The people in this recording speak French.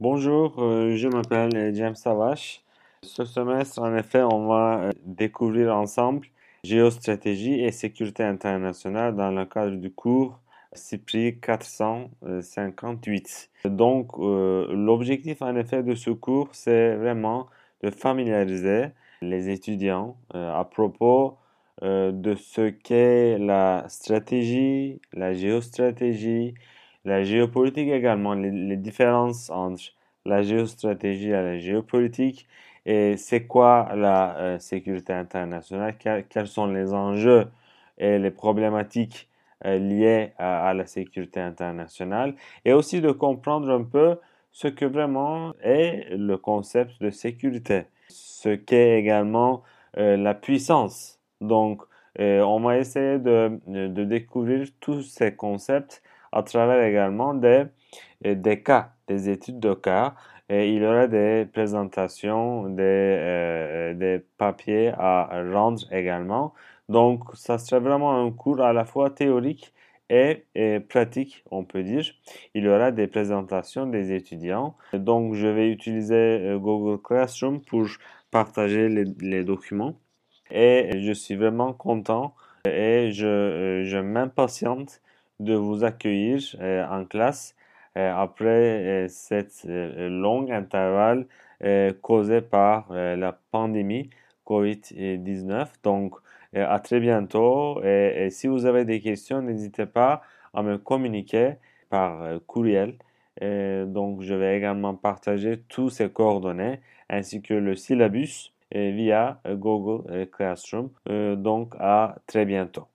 Bonjour, euh, je m'appelle James Savache. Ce semestre, en effet, on va euh, découvrir ensemble géostratégie et sécurité internationale dans le cadre du cours CIPRI 458. Donc, euh, l'objectif en effet de ce cours, c'est vraiment de familiariser les étudiants à propos de ce qu'est la stratégie, la géostratégie, la géopolitique également, les, différences entre la géostratégie et la géopolitique. Et c'est quoi la euh, sécurité internationale, quels sont les enjeux et les problématiques euh, liées à, la sécurité internationale? Et aussi de comprendre un peu ce que vraiment est le concept de sécurité, ce qu'est également euh, la puissance. Donc, on va essayer de, de découvrir tous ces concepts à travers également des, euh, des cas, des études de cas. Et il y aura des présentations, des, euh, des papiers à rendre également. Donc, ça sera vraiment un cours à la fois théorique et, pratique, on peut dire. Il y aura des présentations des étudiants. Donc, je vais utiliser euh, Google Classroom pour partager les, les documents. Et je suis vraiment content et je, je m'impatiente de vous accueillir euh, en classe euh, après euh, cette longue intervalle causé par la pandémie COVID-19. Donc, à très bientôt. Et, si vous avez des questions, n'hésitez pas à me communiquer par courriel. donc, je vais également partager tous ces coordonnées ainsi que le syllabus via Google Classroom. donc, à très bientôt.